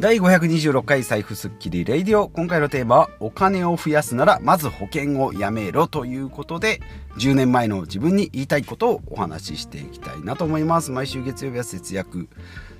第526回財布スッキリレイディオ。今回のテーマは、お金を増やすなら、まず保険をやめろということで、10年前の自分に言いたいことをお話ししていきたいなと思います。毎週月曜日は節約。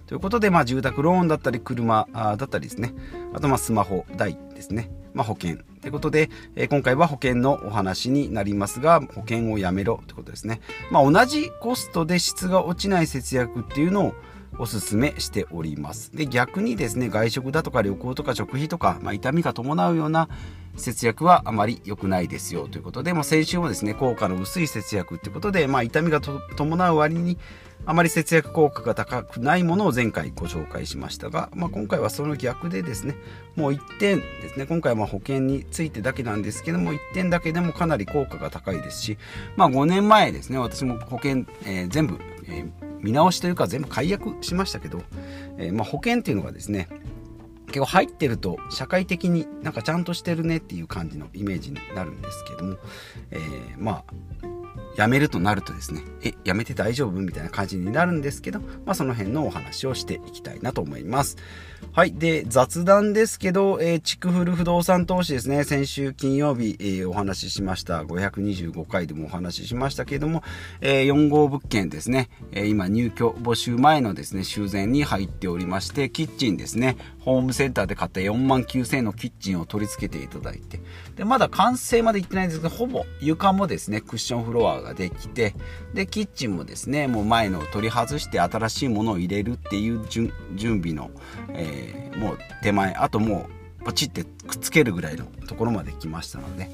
ということで、まあ、住宅ローンだったり、車だったりですね。あと、まあ、スマホ代ですね。まあ、保険。ということで、えー、今回は保険のお話になりますが、保険をやめろということですね。まあ、同じコストで質が落ちない節約っていうのを、おすすめしております。で逆にですね外食だとか旅行とか食費とか、まあ、痛みが伴うような節約はあまり良くないですよ。ということで、まあ、先週もですね効果の薄い節約ってことで、まあ、痛みが伴う割にあまり節約効果が高くないものを前回ご紹介しましたが、まあ、今回はその逆でですねもう1点ですね今回は保険についてだけなんですけども1点だけでもかなり効果が高いですし、まあ、5年前ですね私も保険、えー、全部、えー見直しというか全部解約しましたけど、えー、まあ、保険っていうのがですね結構入ってると社会的になんかちゃんとしてるねっていう感じのイメージになるんですけども、えー、まあ辞めるとなるとですね、え、辞めて大丈夫みたいな感じになるんですけど、まあその辺のお話をしていきたいなと思います。はい。で、雑談ですけど、えー、チクフル不動産投資ですね。先週金曜日、えー、お話ししました。525回でもお話ししましたけれども、えー、4号物件ですね。え、今入居募集前のですね、修繕に入っておりまして、キッチンですね。ホームセンターで買った4万9000円のキッチンを取り付けていただいて、で、まだ完成まで行ってないんですけど、ほぼ床もですね、クッションフロアができて、で、キッチンもですね、もう前のを取り外して新しいものを入れるっていう準備の、えー、もう手前、あともう、ポチってくっつけるぐらいのところまで来ましたので、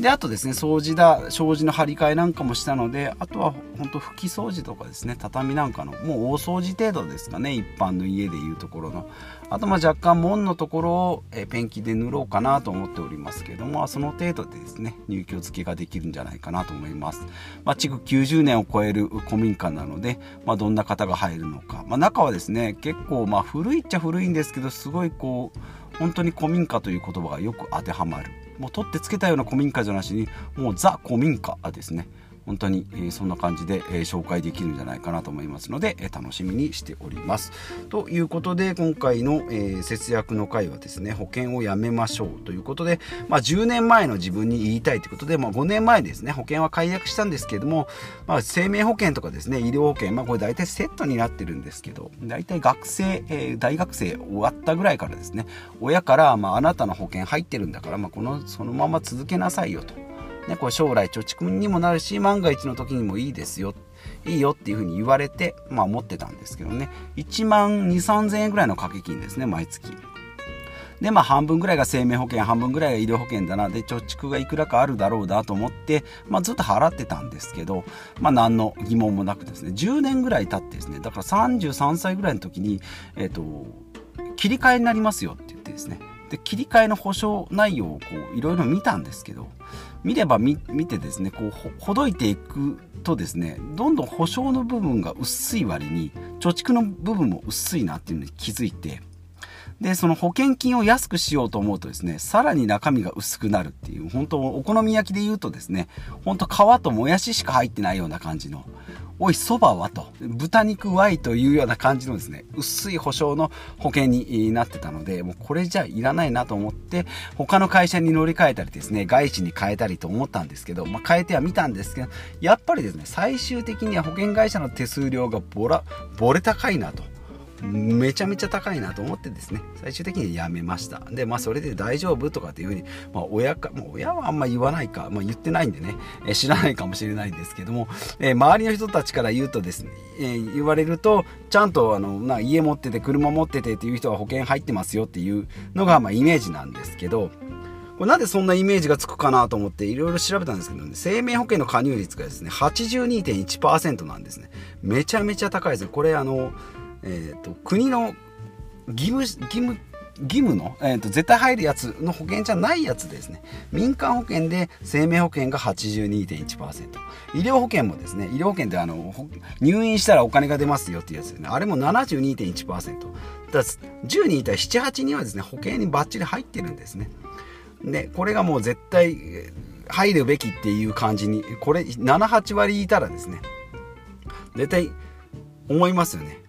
で、あとですね、掃除だ、障子の張り替えなんかもしたので、あとは本当拭き掃除とかですね、畳なんかの、もう大掃除程度ですかね、一般の家でいうところの。あとまあ若干門のところを、ペンキで塗ろうかなと思っておりますけども、その程度でですね、入居付けができるんじゃないかなと思います。まあ、築90年を超える古民家なので、まあ、どんな方が入るのか。まあ、中はですね、結構まあ古いっちゃ古いんですけど、すごいこう、本当に古民家という言葉がよく当てはまる。もう取ってつけたような古民家じゃなしにもうザ古民家ですね本当に、えー、そんな感じで、えー、紹介できるんじゃないかなと思いますので、えー、楽しみにしております。ということで今回の、え節約の回はですね保険をやめましょうということで、まあ、10年前の自分に言いたいということで、まあ、5年前ですね保険は解約したんですけれども、まあ、生命保険とかですね医療保険、まあ、これ大体セットになってるんですけど大体学生、え大学生終わったぐらいからですね親から、まあ、あなたの保険入ってるんだから、まあ、このそのまま続けなさいよと。ね、これ将来貯蓄にもなるし万が一の時にもいいですよいいよっていうふうに言われて、まあ、思ってたんですけどね。1万2 3 0 0 0円ぐらいの掛け金ですね毎月。でまあ半分ぐらいが生命保険半分ぐらいが医療保険だな。で貯蓄がいくらかあるだろうなと思って、まあ、ずっと払ってたんですけど、まあ、何の疑問もなくですね10年ぐらい経ってですねだから33歳ぐらいの時に、えーと切り替えになりますよって言ってですねで切り替えの保証内容をいろいろ見たんですけど見れば見てですねこうほどいていくとですねどんどん保証の部分が薄い割に貯蓄の部分も薄いなっていうのに気づいてでその保険金を安くしようと思うとですねさらに中身が薄くなるっていう本当お好み焼きで言うとですね本当皮ともやししか入ってないような感じのおい、そばはと、豚肉 Y というような感じのですね、薄い保証の保険になってたので、もうこれじゃいらないなと思って、他の会社に乗り換えたりですね、外資に変えたりと思ったんですけど、まあ、変えては見たんですけど、やっぱりですね、最終的には保険会社の手数料がボラ、ボレ高いなと。めちゃめちゃ高いなと思ってですね。最終的にやめました。でまあそれで大丈夫とかっていうふうに、まあ、親か、まあ、親はあんま言わないか、まあ、言ってないんでね、えー、知らないかもしれないんですけども、えー、周りの人たちから言うとですね、えー、言われるとちゃんとあのな家持ってて車持っててっていう人は保険入ってますよっていうのがまあイメージなんですけど。これなんでそんなイメージがつくかなと思っていろいろ調べたんですけど、ね、生命保険の加入率がですね82.1%なんですね。めちゃめちゃ高いですこれあのえーと、国の義務義務義務の、えーと、絶対入るやつの保険じゃないやつですね。民間保険で生命保険が82.1%医療保険もですね医療保険であの入院したらお金が出ますよっていうやつですね。あれも72.1%だ10人いたら78人はですね保険にバッチリ入ってるんですね。でこれがもう絶対入るべきっていう感じにこれ78割いたらですね絶対思いますよね。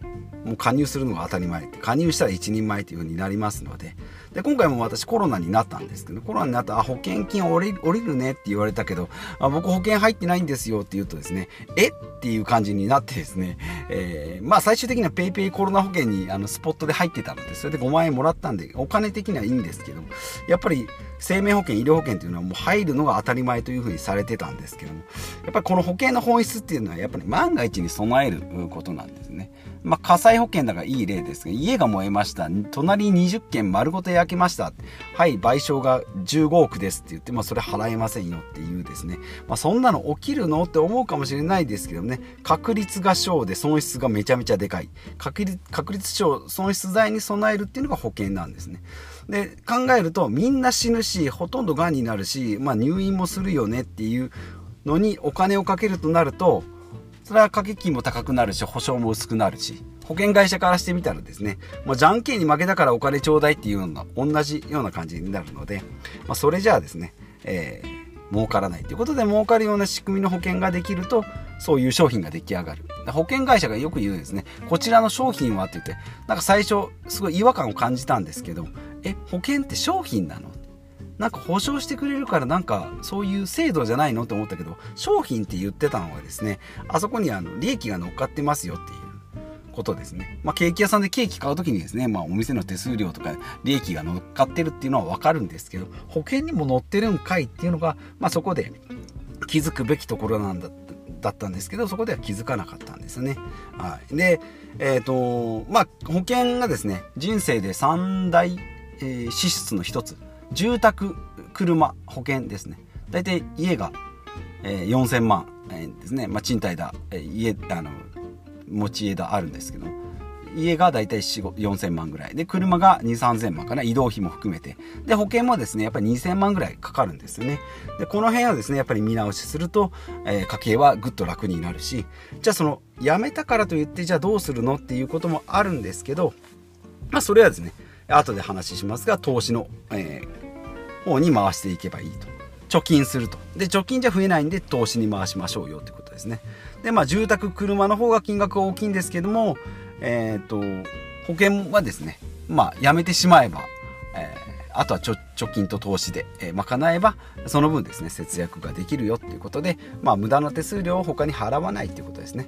もう加入するのが当たり前加入したら一人前というふうになりますのでで今回も私コロナになったんですけどコロナになったあ保険金降り降りるねって言われたけどあ僕保険入ってないんですよって言うとですねえっていう感じになってですね、えー、まあ最終的には PayPay コロナ保険にあのスポットで入ってたのでそれで5万円もらったんでお金的にはいいんですけどやっぱり生命保険医療保険というのはもう入るのが当たり前というふうにされてたんですけどもやっぱりこの保険の本質っていうのはやっぱり万が一に備えることなんですね。まあ、火災保険だからいい例ですが、家が燃えました。隣20軒丸ごと焼けました。はい、賠償が15億ですって言って、まあ、それ払えませんよっていうですね。まあ、そんなの起きるのって思うかもしれないですけどね、確率が小で損失がめちゃめちゃでかい。確率、確率小、損失剤に備えるっていうのが保険なんですね。で、考えると、みんな死ぬし、ほとんど癌になるし、まあ、入院もするよねっていうのにお金をかけるとなると、それは掛け金も高くなるし、保証も薄くなるし、保険会社からしてみたらですね、もうじゃんけんに負けたからお金ちょうだいっていうのが同じような感じになるので、まあ、それじゃあですね、えー、儲からないということで儲かるような仕組みの保険ができると、そういう商品が出来上がる。保険会社がよく言うんですね、こちらの商品はって言って、なんか最初すごい違和感を感じたんですけど、え、保険って商品なの？なんか保証してくれるからなんかそういう制度じゃないのと思ったけど商品って言ってたのはですねあそこにあの利益が乗っかってますよっていうことですね。まあ、ケーキ屋さんでケーキ買う時にですね、まあ、お店の手数料とか利益が乗っかってるっていうのはわかるんですけど保険にも乗ってるんかいっていうのが、まあ、そこで気づくべきところなんだだったんですけどそこでは気づかなかったんですね。はい、で、えっ、ー、とまあ、保険がですね人生で3大、えー、支出の一つ住宅車保険ですね。大体家が、えー、4000万円ですね、まあ、賃貸だ、えー、家あの持ち家だあるんですけど家が大体4000万ぐらい。で車が2 3 0 0 0万かな。移動費も含めて。で保険もですねやっぱり2000万ぐらいかかるんですよね。でこの辺はですねやっぱり見直しすると、えー、家計はぐっと楽になるし。じゃあその辞めたからといってじゃあどうするの？っていうこともあるんですけどまあそれはですね後で話しますが投資の、えー、方に回していけばいいと。貯金すると。で貯金じゃ増えないんで投資に回しましょうよってことですね。でまあ住宅車の方が金額が大きいんですけどもえっ、ー、と保険はですねまあやめてしまえば、えー、あとは貯金と投資で、えー、賄えばその分ですね節約ができるよっていうことでまあ無駄な手数料を他に払わないっていうことですね。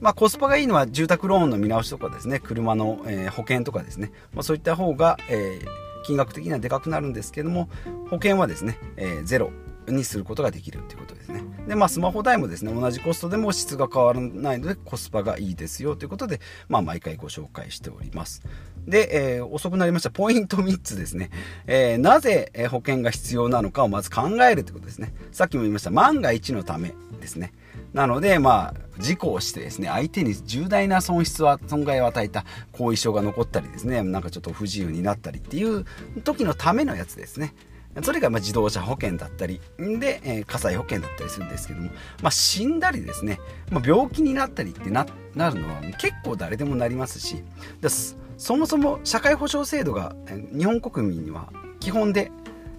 まあ、コスパがいいのは住宅ローンの見直しとかですね車の、えー、保険とかですね、まあ、そういった方が、えー、金額的にはでかくなるんですけども保険はですね、えー、ゼロにすることができるということですね。でまあスマホ代もですね同じコストでも質が変わらないのでコスパがいいですよということで、まあ、毎回ご紹介しております。で、えー、遅くなりました。ポイント3つですね、えー、なぜ保険が必要なのかをまず考えるということですね。さっきも言いました。万が一のためですね。なので、まあ、事故をしてですね、相手に重大な損失は、損害を与えた後遺症が残ったりですね、なんかちょっと不自由になったりっていう時のためのやつですね。それがま自動車保険だったり、で、えー、火災保険だったりするんですけども、まあ、死んだりですね、まあ、病気になったりってなるのは結構誰でもなりますし、そもそも社会保障制度が日本国民には基本で、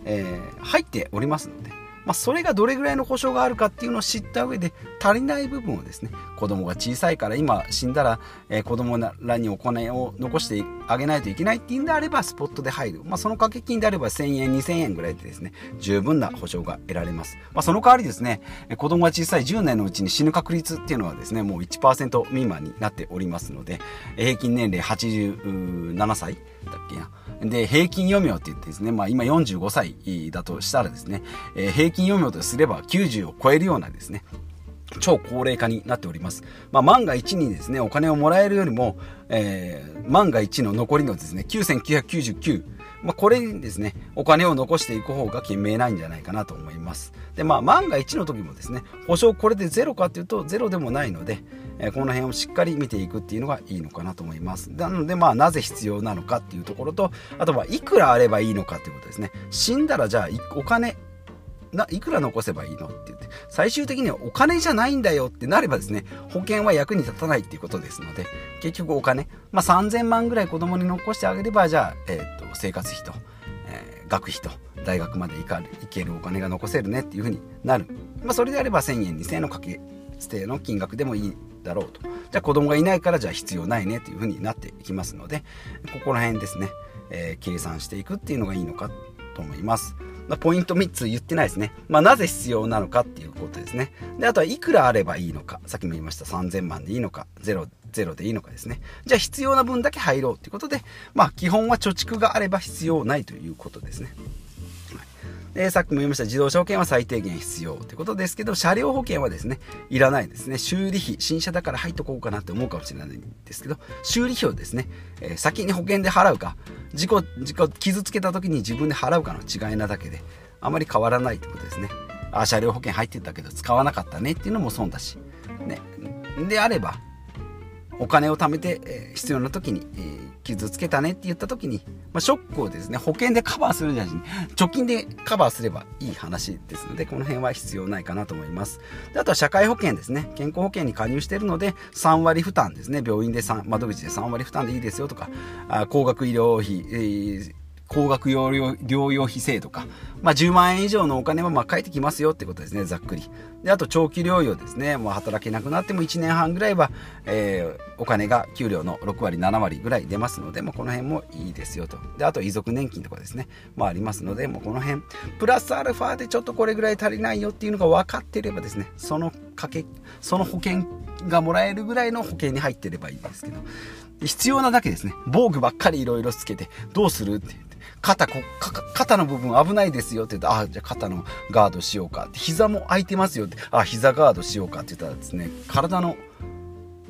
えー、入っておりますので、まあ、それがどれぐらいの保証があるかっていうのを知った上で足りない部分をですね子供が小さいから今死んだら、えー、子供らにお金を残してあげないといけないっていうんであればスポットで入る、まあ、その掛け金であれば1000円2000円ぐらいでですね十分な保証が得られます、まあ、その代わりですね子供が小さい10年のうちに死ぬ確率っていうのはですねもう1%未満になっておりますので平均年齢87歳だっけなで、平均余命って言ってですね、まあ今45歳だとしたらですね、えー、平均余命とすれば90を超えるようなですね、超高齢化になっております。まあ、万が一にですね、お金をもらえるよりも、えー、万が一の残りのですね、9999、まあ、これにですね、お金を残していく方が賢明ないんじゃないかなと思います。で、まあ、万が一の時もですね、保証これでゼロかっていうと、ゼロでもないので、えこの辺をしっかり見ていくっていうのがいいのかなと思います。なので、まあ、なぜ必要なのかっていうところと、あとは、いくらあればいいのかっていうことですね。死んだら、じゃあ、お金、ないくら残せばいいのって言って、最終的にはお金じゃないんだよってなればですね、保険は役に立たないっていうことですので、結局お金、まあ、3000万ぐらい子供に残してあげれば、じゃあ、えー、と、生活費と、えー、学費と、大学まで行か行けるお金が残せるねっていうふうになる。まあ、それであれば1000円、2000円の掛けステの金額でもいいだろうとじゃあ子供がいないからじゃあ必要ないねというふうになっていきますのでここら辺ですね、えー、計算していくっていうのがいいのかと思います。まあ、ポイント3つ言ってないですね。まあ、なぜ必要なのかっていうことですね。で、あとはいくらあればいいのか。さっきも言いました3000万でいいのか、0ロ、でいいのかですね。じゃあ必要な分だけ入ろうということで、まあ、基本は貯蓄があれば必要ないということですね。でさっきも言いました自動車保険は最低限必要ということですけど車両保険はですねいらないですね。修理費新車だから入っとこうかなって思うかもしれないんですけど修理費をですね、え、先に保険で払うか事故事故傷つけた時に自分で払うかの違いなだけであまり変わらないということですね。あ車両保険入ってたけど使わなかったねっていうのも損だし。ね。であればお金を貯めて、え、必要な時に、え、傷つけたねって言った時に、まあ、ショックをですね、保険でカバーするんじゃなくて、貯金でカバーすればいい話ですので、この辺は必要ないかなと思います。であとは社会保険ですね。健康保険に加入しているので、3割負担ですね。病院で3、窓口で3割負担でいいですよとか、あ高額医療費、えー高額療養療養費制度か、まあ、10万円以上のお金はまあ返ってきますよってことですね、ざっくり。で、あと長期療養ですね、もう働けなくなっても1年半ぐらいは、えー、お金が給料の6割、7割ぐらい出ますので、もうこの辺もいいですよと。で、あと遺族年金とかですね、もありますので、もうこの辺、プラスアルファでちょっとこれぐらい足りないよっていうのが分かってればですね、そのかけ、その保険がもらえるぐらいの保険に入ってればいいんですけど、必要なだけですね、防具ばっかりいろいろつけて、どうするって肩こ肩の部分危ないですよって言ってあじゃあ肩のガードしようかって。膝も空いてますよってあ膝ガードしようかって言ったらですね体の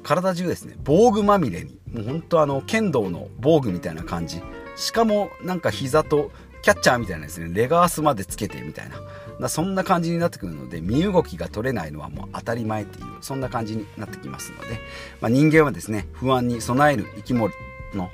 体中ですね防具まみれにもう本当あの剣道の防具みたいな感じ。しかもなんか膝とキャッチャーみたいなですねレガースまでつけてみたいな。そんな感じになってくるので身動きが取れないのはもう当たり前っていうそんな感じになってきますので、まあ、人間はですね不安に備える生き物の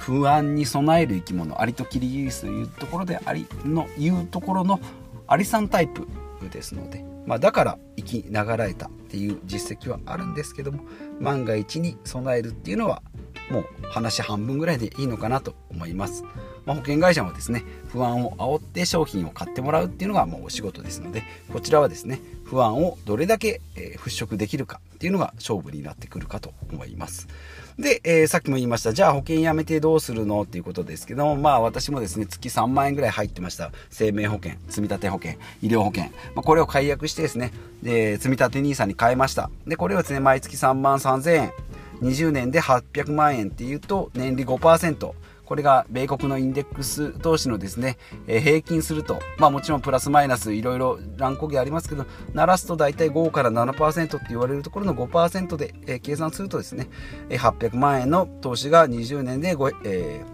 不安に備える生き物アリとキリギリスというところでアリのいうところのアリさんタイプですので、まあ、だから生きながらえたっていう実績はあるんですけども万が一に備えるっていうのはもう話半分ぐらいでいいのかなと思います。まあ、保険会社もですね不安を煽って商品を買ってもらうっていうのがもうお仕事ですのでこちらはですね不安をどれだけ、払拭できるかっていうのが勝負になってくるかと思います。で、えー、さっきも言いました、じゃあ保険やめてどうするのっていうことですけども、まあ私もですね、月3万円ぐらい入ってました。生命保険、積立保険、医療保険。まあ、これを解約してですね、で、積立 NISA に変えました。で、これをですね、毎月3万3000円、20年で800万円っていうと、年利5%。これが米国のインデックス投資のですね、えー、平均すると、まあもちろんプラスマイナスいろいろ乱高下ありますけど、鳴らすと大体5から7%って言われるところの5%で、えー、計算するとですね、え、800万円の投資が20年で5、え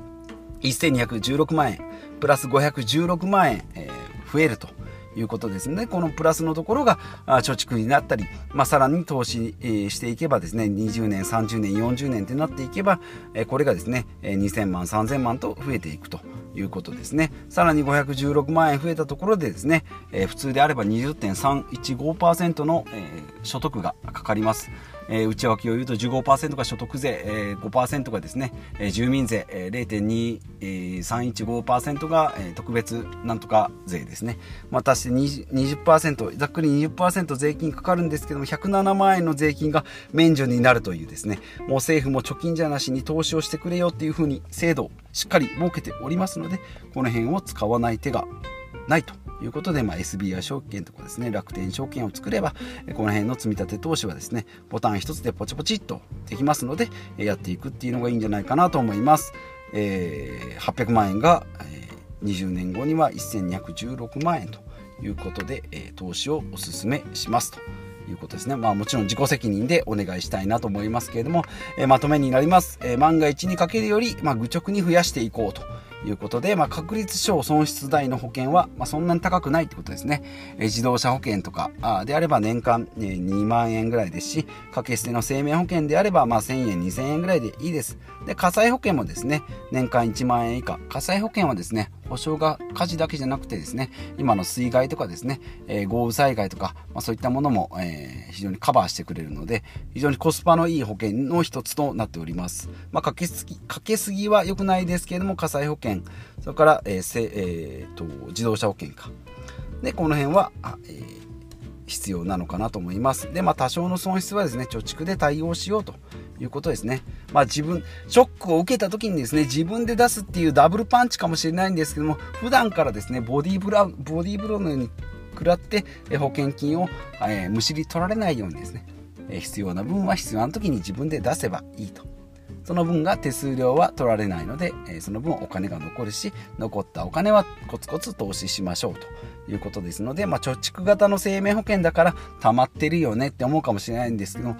ー、1216万円、プラス516万円、えー、増えると。いうことですね。このプラスのところが貯蓄になったり、まあ、さらに投資、していけばですね、20年、30年、40年ってなっていけば、これがですね、2000万、3000万と増えていくということですね。さらに516万円増えたところでですね、普通であれば20.315%の、所得がかかります。えー、内訳を言うと15%が所得税、えー、5%がですね、えー、住民税、えー、0.2315%が、えー、特別なんとか税ですね。またして 20%, 20%ざっくり20%税金かかるんですけども107万円の税金が免除になるというですねもう政府も貯金じゃなしに投資をしてくれよっていうふうに制度をしっかり設けておりますのでこの辺を使わない手がないということで、まあ、SBI 証券とかですね楽天証券を作ればこの辺の積み立て投資はですねボタン一つでポチポチっとできますのでやっていくっていうのがいいんじゃないかなと思います、えー、800万円が、え、20年後には1216万円ということで、え、投資をお勧めしますということですね。まあもちろん自己責任でお願いしたいなと思いますけれども、え、まとめになります。え、万が一にかけるより、まあ、愚直に増やしていこうということで、まあ、確率証損失代の保険は、まあ、そんなに高くないってことですね。え自動車保険とかあであれば年間、え2万円ぐらいですし、掛け捨ての生命保険であれば、まあ、1000円、2000円ぐらいでいいです。で、火災保険もですね、年間1万円以下。火災保険はですね、保証が火事だけじゃなくてですね、今の水害とかですね、えー、豪雨災害とか、まあ、そういったものも、えー、非常にカバーしてくれるので、非常にコスパのいい保険の一つとなっております。まあ、かけすぎ、かけすぎは良くないですけれども、火災保険、それから、えーせえーと、自動車保険か。で、この辺は、えー必要なのかなと思います。で、まあ、多少の損失はですね、貯蓄で対応しようということですね。まあ、自分、ショックを受けた時にですね、自分で出すっていうダブルパンチかもしれないんですけども、普段からですね、ボディーブラ、ボディブローのように食らって、保険金を、えー、むしり取られないようにですね、必要な分は必要な時に自分で出せばいいと。その分が手数料は取られないので、えその分お金が残るし、残ったお金はコツコツ投資しましょうということですので、まあ、貯蓄型の生命保険だから溜まってるよねって思うかもしれないんですけど、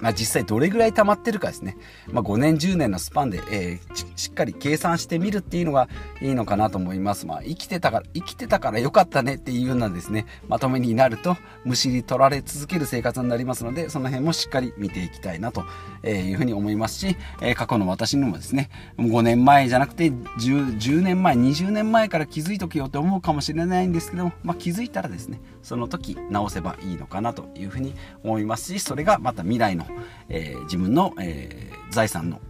まあ、実際どれぐらい溜まってるかですね、まあ、5年10年のスパンで、えー、しっかり計算してみるっていうのがいいのかなと思います、まあ、生きてたから生きてたからよかったねっていうようなですねまとめになるとむしり取られ続ける生活になりますのでその辺もしっかり見ていきたいなというふうに思いますし、えー、過去の私にもですね5年前じゃなくて 10, 10年前20年前から気づいとけよって思うかもしれないんですけども、まあ、気づいたらですねその時直せばいいのかなというふうに思いますしそれがまた未来のえー、自分の、えー、財産の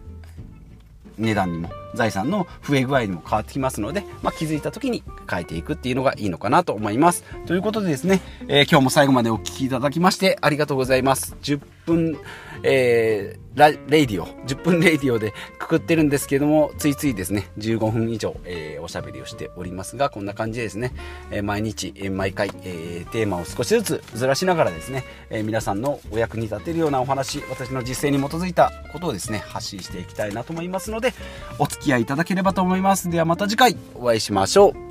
値段にも財産の増え具合にも変わってきますので、まあ、気づいた時に変えていくっていうのがいいのかなと思います。ということでですね、えー、今日も最後までお聴きいただきましてありがとうございます。10分、えー radio、10分レイディオでくくってるんですけども、ついついですね、15分以上、えー、おしゃべりをしておりますが、こんな感じでですね、え、毎日、え、毎回、えテーマを少しずつずらしながらですね、え皆さんのお役に立てるようなお話、私の実践に基づいたことをですね、発信していきたいなと思いますので、お付き合いいただければと思います。ではまた次回お会いしましょう。